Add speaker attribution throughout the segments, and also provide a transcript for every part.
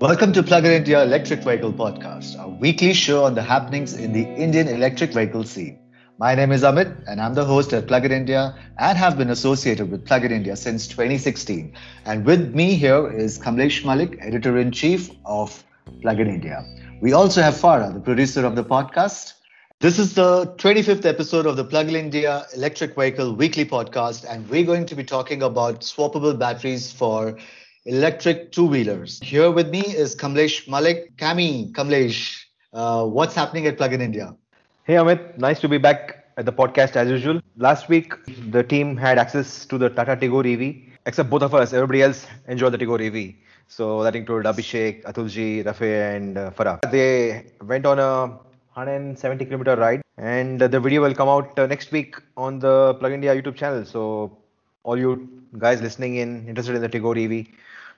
Speaker 1: Welcome to Plug in India Electric Vehicle Podcast, a weekly show on the happenings in the Indian electric vehicle scene. My name is Amit, and I'm the host at Plug in India and have been associated with Plug in India since 2016. And with me here is Kamlesh Malik, editor in chief of Plug in India. We also have Farah, the producer of the podcast. This is the 25th episode of the Plug in India Electric Vehicle Weekly Podcast, and we're going to be talking about swappable batteries for electric two wheelers. Here with me is Kamlesh Malik. Kami, Kamlesh, uh, what's happening at Plug in India?
Speaker 2: Hey Amit, nice to be back at the podcast as usual. Last week, the team had access to the Tata Tigor EV, except both of us. Everybody else enjoyed the Tigor EV. So that included Abhishek, Atulji, Rafe, and uh, Farah. They went on a 170 kilometer ride, and the video will come out uh, next week on the Plug India YouTube channel. So all you guys listening in, interested in the Tigor EV,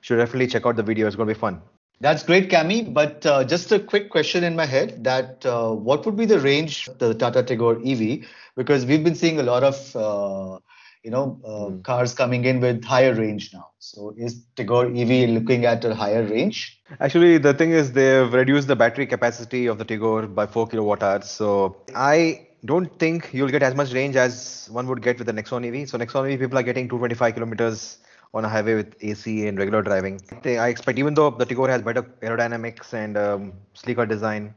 Speaker 2: should definitely check out the video. It's going to be fun.
Speaker 1: That's great, Cami. But uh, just a quick question in my head: that uh, what would be the range the Tata Tigor EV? Because we've been seeing a lot of uh, you know mm. cars coming in with higher range now. So is Tigor EV looking at a higher range?
Speaker 2: Actually, the thing is they've reduced the battery capacity of the Tigor by four kilowatt hours. So I don't think you'll get as much range as one would get with the Nexon EV. So Nexon EV people are getting 225 kilometers on a highway with AC and regular driving. I expect even though the Tigor has better aerodynamics and um, sleeker design,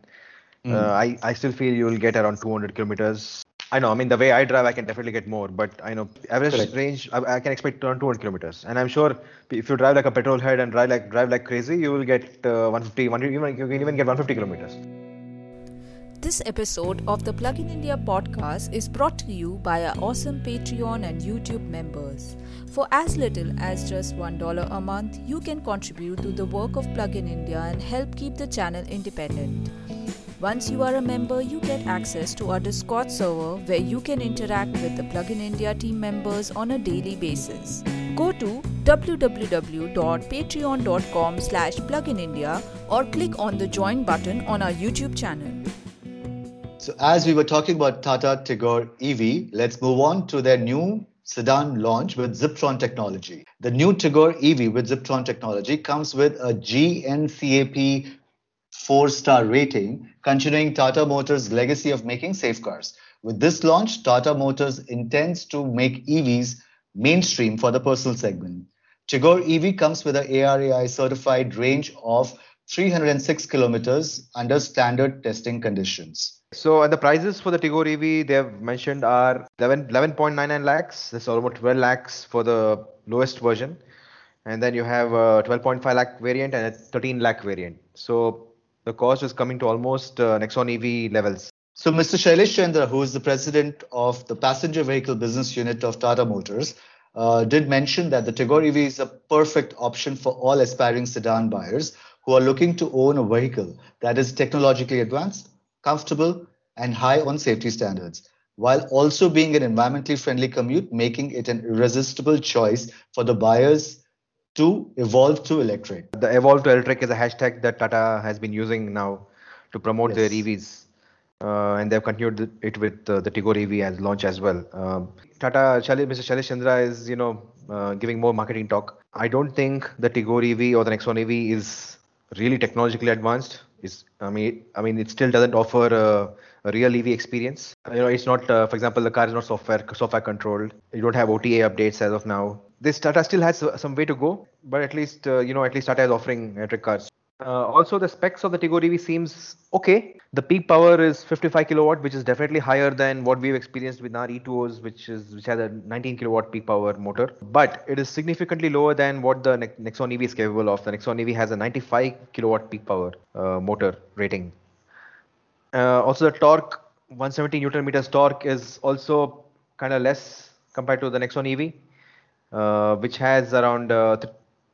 Speaker 2: mm. uh, I I still feel you'll get around 200 kilometers. I know. I mean, the way I drive, I can definitely get more. But I know average Correct. range, I, I, can expect around 200 kilometers. And I'm sure if you drive like a petrol head and drive like drive like crazy, you will get uh, 150, 100, even you can even get 150 kilometers.
Speaker 3: This episode of the Plug in India podcast is brought to you by our awesome Patreon and YouTube members. For as little as just $1 a month, you can contribute to the work of Plug in India and help keep the channel independent. Once you are a member, you get access to our Discord server where you can interact with the Plug in India team members on a daily basis. Go to www.patreon.com slash pluginindia or click on the join button on our YouTube channel.
Speaker 1: So as we were talking about Tata Tigor EV, let's move on to their new sedan launch with Ziptron technology. The new Tigor EV with Ziptron technology comes with a GNCAP 4-star rating, continuing Tata Motors' legacy of making safe cars. With this launch, Tata Motors intends to make EVs mainstream for the personal segment. Tigor EV comes with an ARAI certified range of 306 kilometers under standard testing conditions.
Speaker 2: So, and the prices for the Tigor EV they have mentioned are 11, 11.99 lakhs. That's almost 12 lakhs for the lowest version. And then you have a 12.5 lakh variant and a 13 lakh variant. So, the cost is coming to almost uh, Nexon EV levels.
Speaker 1: So, Mr. Shailesh Chandra, who is the president of the passenger vehicle business unit of Tata Motors, uh, did mention that the Tigor EV is a perfect option for all aspiring sedan buyers who are looking to own a vehicle that is technologically advanced, comfortable, and high on safety standards, while also being an environmentally friendly commute, making it an irresistible choice for the buyers to evolve to electric.
Speaker 2: The evolve to electric is a hashtag that Tata has been using now to promote yes. their EVs. Uh, and they've continued it with uh, the Tigor EV as launch as well. Um, Tata, Mr. Shailesh Chandra is, you know, uh, giving more marketing talk. I don't think the Tigor EV or the Nexon EV is really technologically advanced. Is I mean, I mean, it still doesn't offer a, a real EV experience. You know, it's not, uh, for example, the car is not software software controlled. You don't have OTA updates as of now. This Tata still has some way to go, but at least uh, you know, at least Tata is offering electric cars. Uh, also, the specs of the Tigor EV seems okay. The peak power is 55 kilowatt, which is definitely higher than what we've experienced with our E2os, which is which has a 19 kilowatt peak power motor. But it is significantly lower than what the ne- Nexon EV is capable of. The Nexon EV has a 95 kilowatt peak power uh, motor rating. Uh, also, the torque, 170 newton meters torque, is also kind of less compared to the Nexon EV, uh, which has around uh,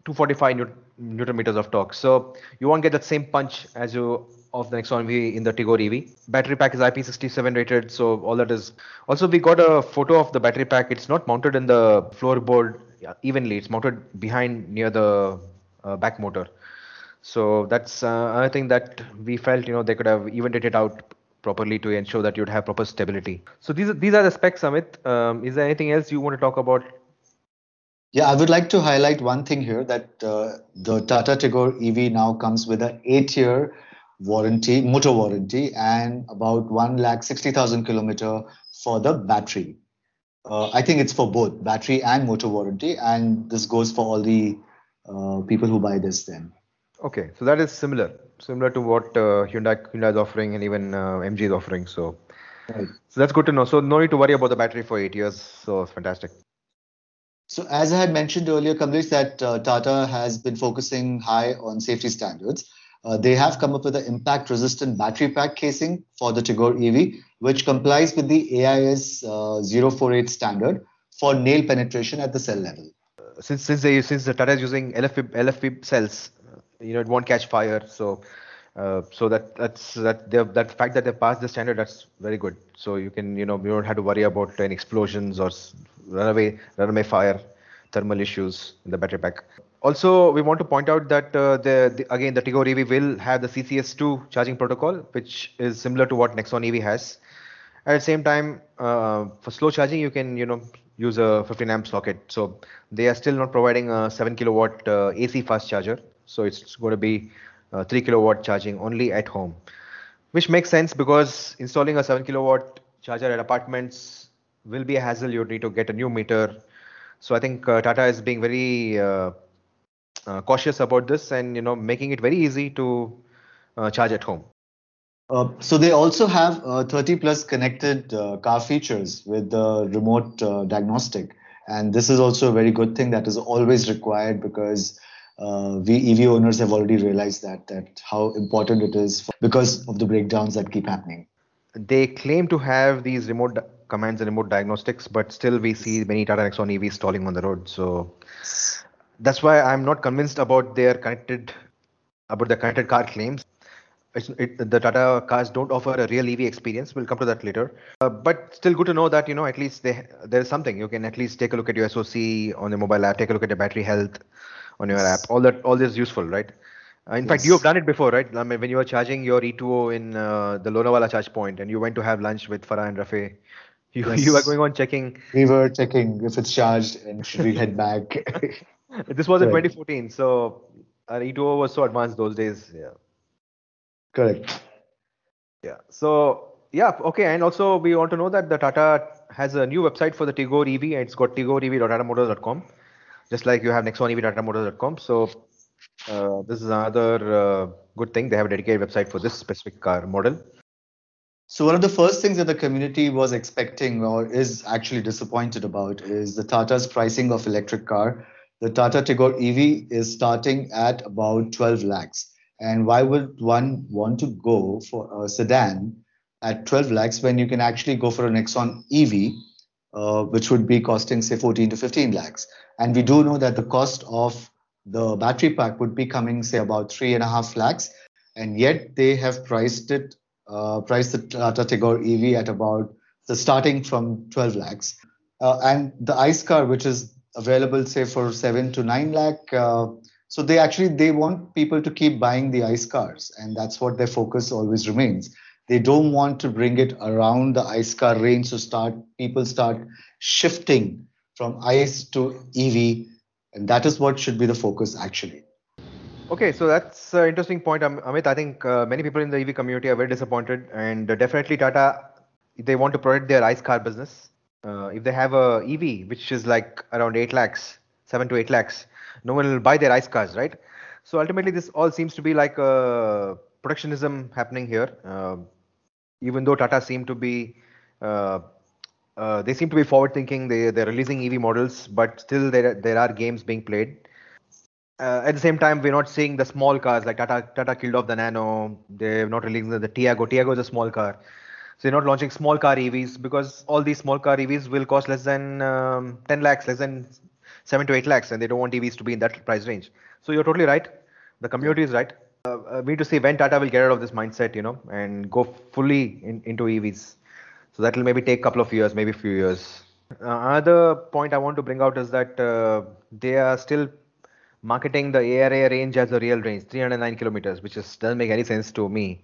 Speaker 2: 245 newton newton meters of torque. So you won't get that same punch as you of the Nexon V in the Tigor EV. Battery pack is IP67 rated, so all that is. Also, we got a photo of the battery pack. It's not mounted in the floorboard evenly. It's mounted behind near the uh, back motor. So that's uh, I think that we felt you know they could have evented it out properly to ensure that you'd have proper stability. So these are, these are the specs, Amit. Um, is there anything else you want to talk about
Speaker 1: Yeah, I would like to highlight one thing here that uh, the Tata Tigor EV now comes with an eight-year warranty, motor warranty, and about one lakh sixty thousand kilometer for the battery. Uh, I think it's for both battery and motor warranty, and this goes for all the uh, people who buy this then.
Speaker 2: Okay, so that is similar, similar to what uh, Hyundai Hyundai is offering and even uh, MG is offering. So, right. so that's good to know. So no need to worry about the battery for eight years. So it's fantastic.
Speaker 1: So as I had mentioned earlier, Kamlesh, that uh, Tata has been focusing high on safety standards. Uh, they have come up with an impact-resistant battery pack casing for the Tigor EV, which complies with the AIS uh, 048 standard for nail penetration at the cell level.
Speaker 2: Since since they since the Tata is using LFP LFP cells, you know it won't catch fire. So uh, so that that's that that fact that they passed the standard that's very good. So you can you know you don't have to worry about any explosions or runaway runaway fire, thermal issues in the battery pack. Also, we want to point out that uh, the, the, again the Tigor EV will have the CCS2 charging protocol, which is similar to what Nexon EV has. At the same time, uh, for slow charging, you can you know use a 15 amp socket. So they are still not providing a 7 kilowatt uh, AC fast charger. So it's going to be uh, 3 kilowatt charging only at home, which makes sense because installing a 7 kilowatt charger at apartments will be a hassle. You need to get a new meter. So I think uh, Tata is being very uh, uh, cautious about this and you know making it very easy to uh, charge at home.
Speaker 1: Uh, so they also have 30 plus connected car features with the remote diagnostic, and this is also a very good thing that is always required because uh, we EV owners have already realized that that how important it is for, because of the breakdowns that keep happening.
Speaker 2: They claim to have these remote di- commands and remote diagnostics, but still we see many Tata Nexon EVs stalling on the road. So that's why I'm not convinced about their connected about the connected car claims. It, the Tata cars don't offer a real EV experience. We'll come to that later. Uh, but still good to know that you know at least they, there is something. You can at least take a look at your SOC on the mobile app, take a look at the battery health on your app. All that all this is useful, right? Uh, in yes. fact, you have done it before, right? I mean, when you were charging your E2O in uh, the Lonavala charge point, and you went to have lunch with Farah and Rafe, you yes. you were going on checking.
Speaker 1: We were checking if it's charged, and should we head back?
Speaker 2: this was in 2014, so our E2O was so advanced those days. Yeah.
Speaker 1: Correct.
Speaker 2: Yeah. So yeah, okay, and also we want to know that the Tata has a new website for the Tigor EV, and it's got tigorev.tatamotors.com, just like you have nexonev.tatamotors.com. So uh, this is another uh, good thing. They have a dedicated website for this specific car model.
Speaker 1: So one of the first things that the community was expecting or is actually disappointed about is the Tata's pricing of electric car the Tata Tigor EV is starting at about 12 lakhs. And why would one want to go for a sedan at 12 lakhs when you can actually go for a Nexon EV, uh, which would be costing, say, 14 to 15 lakhs? And we do know that the cost of the battery pack would be coming, say, about three and a half lakhs. And yet they have priced it, uh, priced the Tata Tigor EV at about the starting from 12 lakhs. Uh, and the ICE car, which is available say for 7 to 9 lakh uh, so they actually they want people to keep buying the ice cars and that's what their focus always remains they don't want to bring it around the ice car range so start people start shifting from ice to ev and that is what should be the focus actually
Speaker 2: okay so that's an interesting point amit i think uh, many people in the ev community are very disappointed and definitely tata they want to protect their ice car business uh, if they have a EV which is like around 8 lakhs, 7 to 8 lakhs, no one will buy their ICE cars, right? So ultimately, this all seems to be like a protectionism happening here. Even though Tata seem to be, uh, uh, they seem to be forward thinking. They they're releasing EV models, but still there there are games being played. Uh, at the same time, we're not seeing the small cars like Tata Tata killed off the Nano. They're not releasing the, the Tiago. Tiago is a small car. So they're not launching small car EVs because all these small car EVs will cost less than um, 10 lakhs, less than 7 to 8 lakhs, and they don't want EVs to be in that price range. So you're totally right. The community is right. Uh, need to see when Tata will get out of this mindset, you know, and go fully in, into EVs. So that will maybe take a couple of years, maybe a few years. Uh, another point I want to bring out is that uh, they are still marketing the ARA range as a real range, 309 kilometers, which just doesn't make any sense to me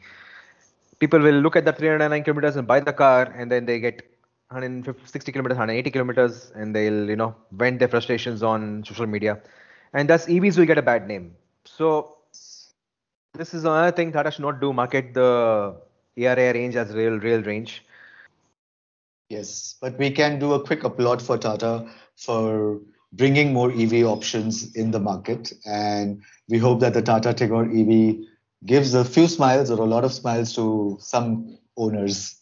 Speaker 2: people will look at the 309 kilometers and buy the car and then they get 160 kilometers, 180 kilometers, and they'll you know vent their frustrations on social media, and thus EVs will get a bad name. So this is another thing Tata should not do. Market the ARA range as real real range.
Speaker 1: Yes, but we can do a quick applaud for Tata for bringing more EV options in the market, and we hope that the Tata Tigor EV gives a few smiles or a lot of smiles to some owners.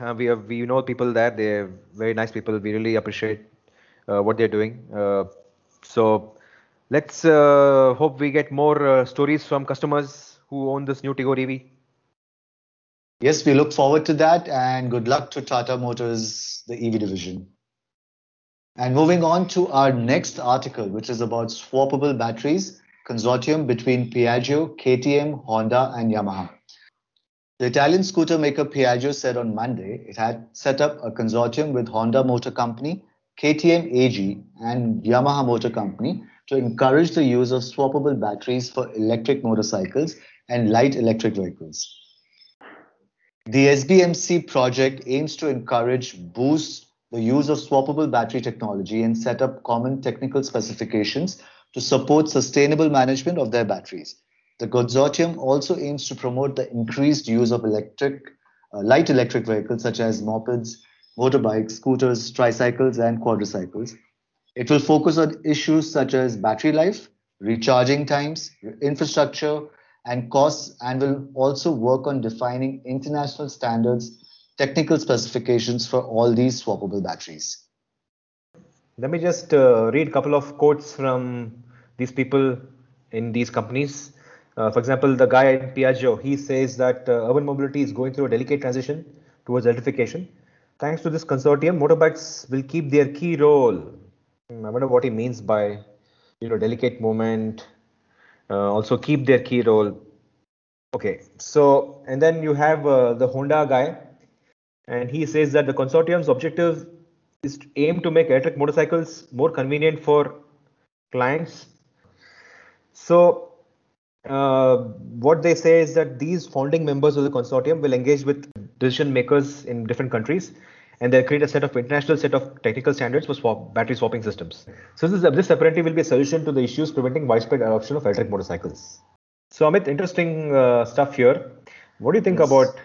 Speaker 2: Uh, we have we know people there. They're very nice people. We really appreciate uh, what they're doing. Uh, so let's uh, hope we get more uh, stories from customers who own this new Tigor EV.
Speaker 1: Yes, we look forward to that, and good luck to Tata Motors, the EV division. And moving on to our next article, which is about swappable batteries consortium between Piaggio, KTM, Honda, and Yamaha. The Italian scooter maker Piaggio said on Monday it had set up a consortium with Honda Motor Company, KTM AG, and Yamaha Motor Company to encourage the use of swappable batteries for electric motorcycles and light electric vehicles. The SBMC project aims to encourage, boost the use of swappable battery technology and set up common technical specifications to support sustainable management of their batteries. The consortium also aims to promote the increased use of electric, uh, light electric vehicles such as mopeds, motorbikes, scooters, tricycles, and quadricycles. It will focus on issues such as battery life, recharging times, infrastructure, and costs, and will also work on defining international standards, technical specifications for all these swappable batteries.
Speaker 2: Let me just uh, read a couple of quotes from these people in these companies. Uh, for example, the guy at Piaggio, he says that uh, urban mobility is going through a delicate transition towards electrification. Thanks to this consortium, motorbikes will keep their key role. I wonder what he means by, you know, delicate moment. Uh, also keep their key role. Okay, so and then you have uh, the Honda guy, and he says that the consortium's objective is to aim to make electric motorcycles more convenient for clients. So uh, what they say is that these founding members of the consortium will engage with decision makers in different countries and they'll create a set of international set of technical standards for swap, battery swapping systems. So this, this apparently will be a solution to the issues preventing widespread adoption of electric motorcycles. So Amit, interesting uh, stuff here. What do you think yes. about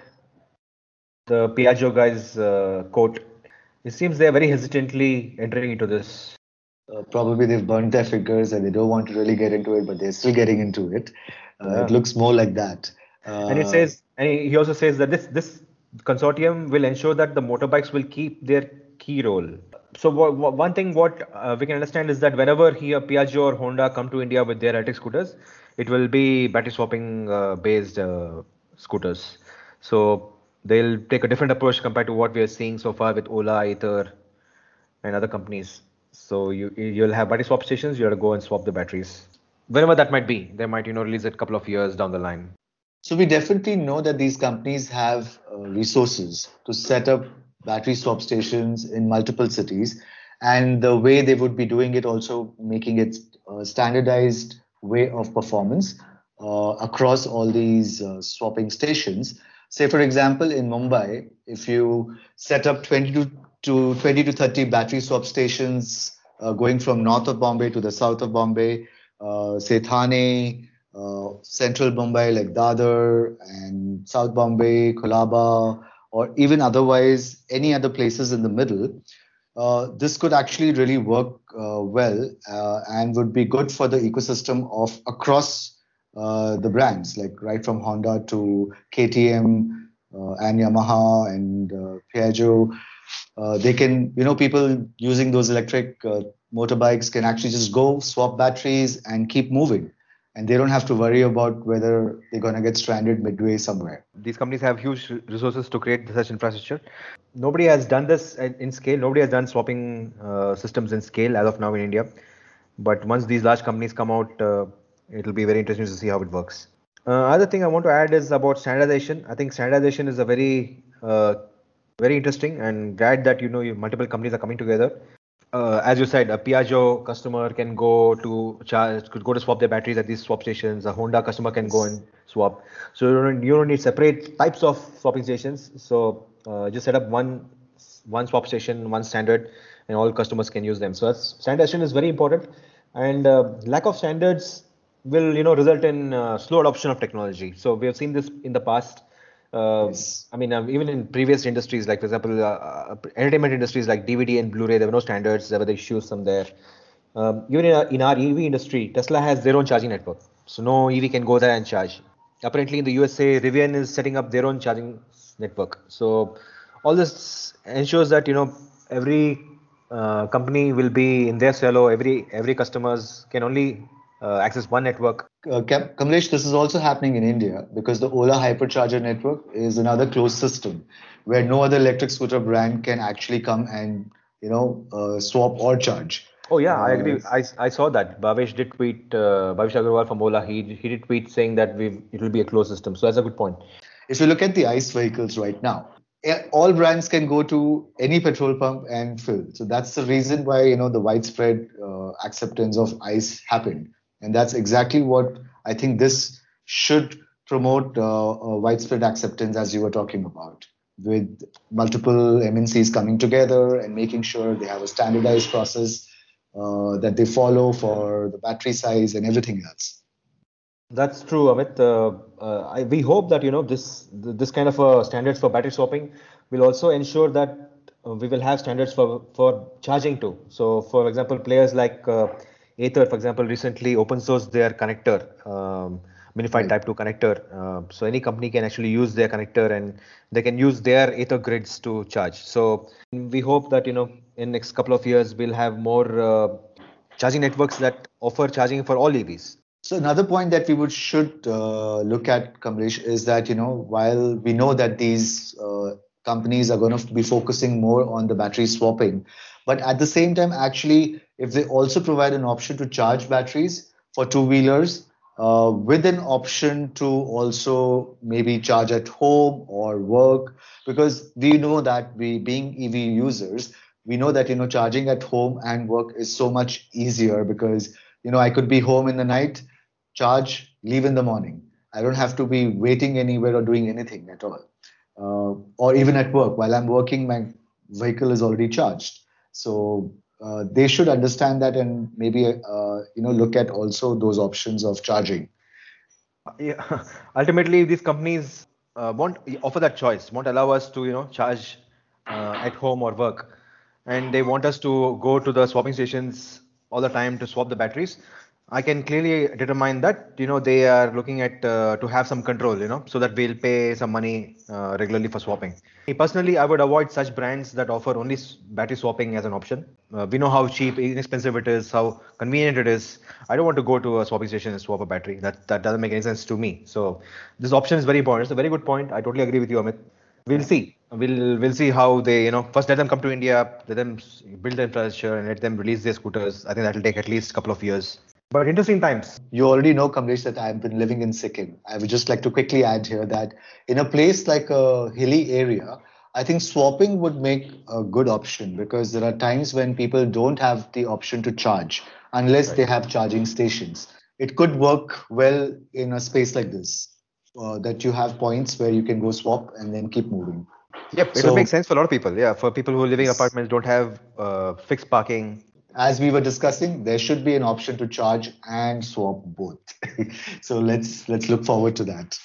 Speaker 2: the Piaggio guys' uh, quote? It seems they are very hesitantly entering into this.
Speaker 1: Uh, probably they've burnt their fingers and they don't want to really get into it, but they're still getting into it. Uh, yeah. It looks more like that.
Speaker 2: and it uh, says, and he also says that this this consortium will ensure that the motorbikes will keep their key role. So one thing what uh, we can understand is that whenever here Piaggio or Honda come to India with their electric scooters, it will be battery swapping uh, based uh, scooters. So they'll take a different approach compared to what we are seeing so far with Ola, Ather, and other companies. So you you'll have battery swap stations. You have to go and swap the batteries whenever that might be. They might you know release it a couple of years down the line.
Speaker 1: So we definitely know that these companies have uh, resources to set up battery swap stations in multiple cities, and the way they would be doing it also making it a standardized way of performance uh, across all these uh, swapping stations. Say, for example, in Mumbai, if you set up 20 to to 20 to 30 battery swap stations uh, going from north of Bombay to the south of Bombay, uh, say Thane, uh, central Mumbai like Dadar and South Bombay, Colaba, or even otherwise any other places in the middle. Uh, this could actually really work uh, well uh, and would be good for the ecosystem of across the brands, like right from Honda to KTM and Yamaha and Piaggio uh, they can, you know, people using those electric uh, motorbikes can actually just go swap batteries and keep moving. And they don't have to worry about whether they're going to get stranded midway somewhere.
Speaker 2: These companies have huge resources to create such infrastructure. Nobody has done this in scale. Nobody has done swapping uh, systems in scale as of now in India. But once these large companies come out, uh, it'll be very interesting to see how it works. Uh, other thing I want to add is about standardization. I think standardization is a very uh, very interesting and glad that you know multiple companies are coming together. Uh, as you said, a Piaggio customer can go to charge, could go to swap their batteries at these swap stations. A Honda customer can go and swap. So you don't, you don't need separate types of swapping stations. So uh, just set up one one swap station, one standard, and all customers can use them. So that's standardization is very important, and uh, lack of standards will you know result in uh, slow adoption of technology. So we have seen this in the past. Uh, yes. I mean, um, even in previous industries, like for example, uh, uh, entertainment industries like DVD and Blu-ray, there were no standards. There were issues from there. Um, even in our, in our EV industry, Tesla has their own charging network, so no EV can go there and charge. Apparently, in the USA, Rivian is setting up their own charging network. So all this ensures that you know every uh, company will be in their silo. Every every customers can only access one network.
Speaker 1: Uh, Kamlesh, this is also happening in India because the Ola Hypercharger network is another closed system where no other electric scooter brand can actually come and you know uh, swap or charge.
Speaker 2: Oh yeah, I agree. Uh, I, I saw that. Bhavish did tweet. Uh, Bhavish Aggarwal from Ola. He he did tweet saying that we it will be a closed system. So that's a good point.
Speaker 1: If you look at the ICE vehicles right now, eh, all brands can go to any petrol pump and fill. So that's the reason why you know the widespread uh, acceptance of ICE happened. And that's exactly what I think this should promote uh, widespread acceptance, as you were talking about, with multiple MNCs coming together and making sure they have a standardized process uh, that they follow for the battery size and everything else.
Speaker 2: That's true, Amit. Uh, uh, I, we hope that you know this this kind of uh, standards for battery swapping will also ensure that uh, we will have standards for for charging too. So, for example, players like Ather, for example, recently open sourced their connector, um, Minified right. Type 2 connector. Uh, so any company can actually use their connector and they can use their Ather grids to charge. So we hope that you know in next couple of years we'll have more uh, charging networks that offer charging for all EVs.
Speaker 1: So another point that we would should uh, look at, Kamlesh, is that you know while we know that these uh, companies are going to be focusing more on the battery swapping, but at the same time, actually if they also provide an option to charge batteries for two wheelers uh, with an option to also maybe charge at home or work because we know that we being ev users we know that you know charging at home and work is so much easier because you know i could be home in the night charge leave in the morning. I don't have to be waiting anywhere or doing anything at all uh, or even at work while i'm working my vehicle is already charged so uh, they should understand that and maybe uh, you know look at also those options of charging.
Speaker 2: Yeah. Ultimately, these companies uh, won't offer that choice, won't allow us to you know charge uh, at home or work, and they want us to go to the swapping stations all the time to swap the batteries. I can clearly determine that you know they are looking at uh, to have some control, you know, so that we'll pay some money uh, regularly for swapping. Personally, I would avoid such brands that offer only battery swapping as an option. Uh, we know how cheap, inexpensive it is, how convenient it is. I don't want to go to a swapping station and swap a battery. That that doesn't make any sense to me. So this option is very important. It's a very good point. I totally agree with you, Amit. We'll see. We'll we'll see how they you know first let them come to India, let them build the infrastructure and let them release their scooters. I think that will take at least a couple of years. But interesting times.
Speaker 1: You already know, Kamlesh, that I've been living in Sikkim. I would just like to quickly add here that in a place like a hilly area, I think swapping would make a good option because there are times when people don't have the option to charge unless right. they have charging stations. It could work well in a space like this, uh, that you have points where you can go swap and then keep moving.
Speaker 2: Yep, it so, would make sense for a lot of people. Yeah, for people who are living in apartments, don't have uh, fixed parking,
Speaker 1: as we were discussing, there should be an option to charge and swap both. so let's let's look forward to that.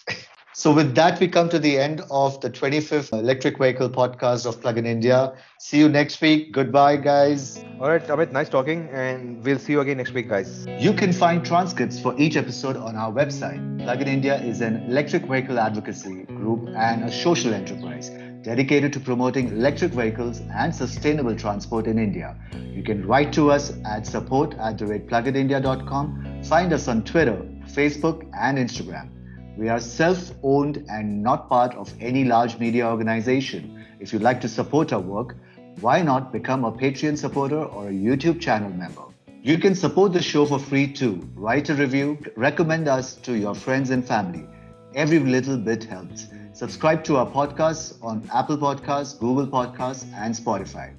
Speaker 1: So with that, we come to the end of the 25th electric vehicle podcast of Plug in India. See you next week. Goodbye, guys.
Speaker 2: All right, Amit, nice talking, and we'll see you again next week, guys.
Speaker 1: You can find transcripts for each episode on our website. Plug in India is an electric vehicle advocacy group and a social enterprise dedicated to promoting electric vehicles and sustainable transport in India. You can write to us at support at plugindia.com. Find us on Twitter, Facebook, and Instagram. We are self owned and not part of any large media organization. If you'd like to support our work, why not become a Patreon supporter or a YouTube channel member? You can support the show for free too. Write a review, recommend us to your friends and family. Every little bit helps. Subscribe to our podcasts on Apple Podcasts, Google Podcasts, and Spotify.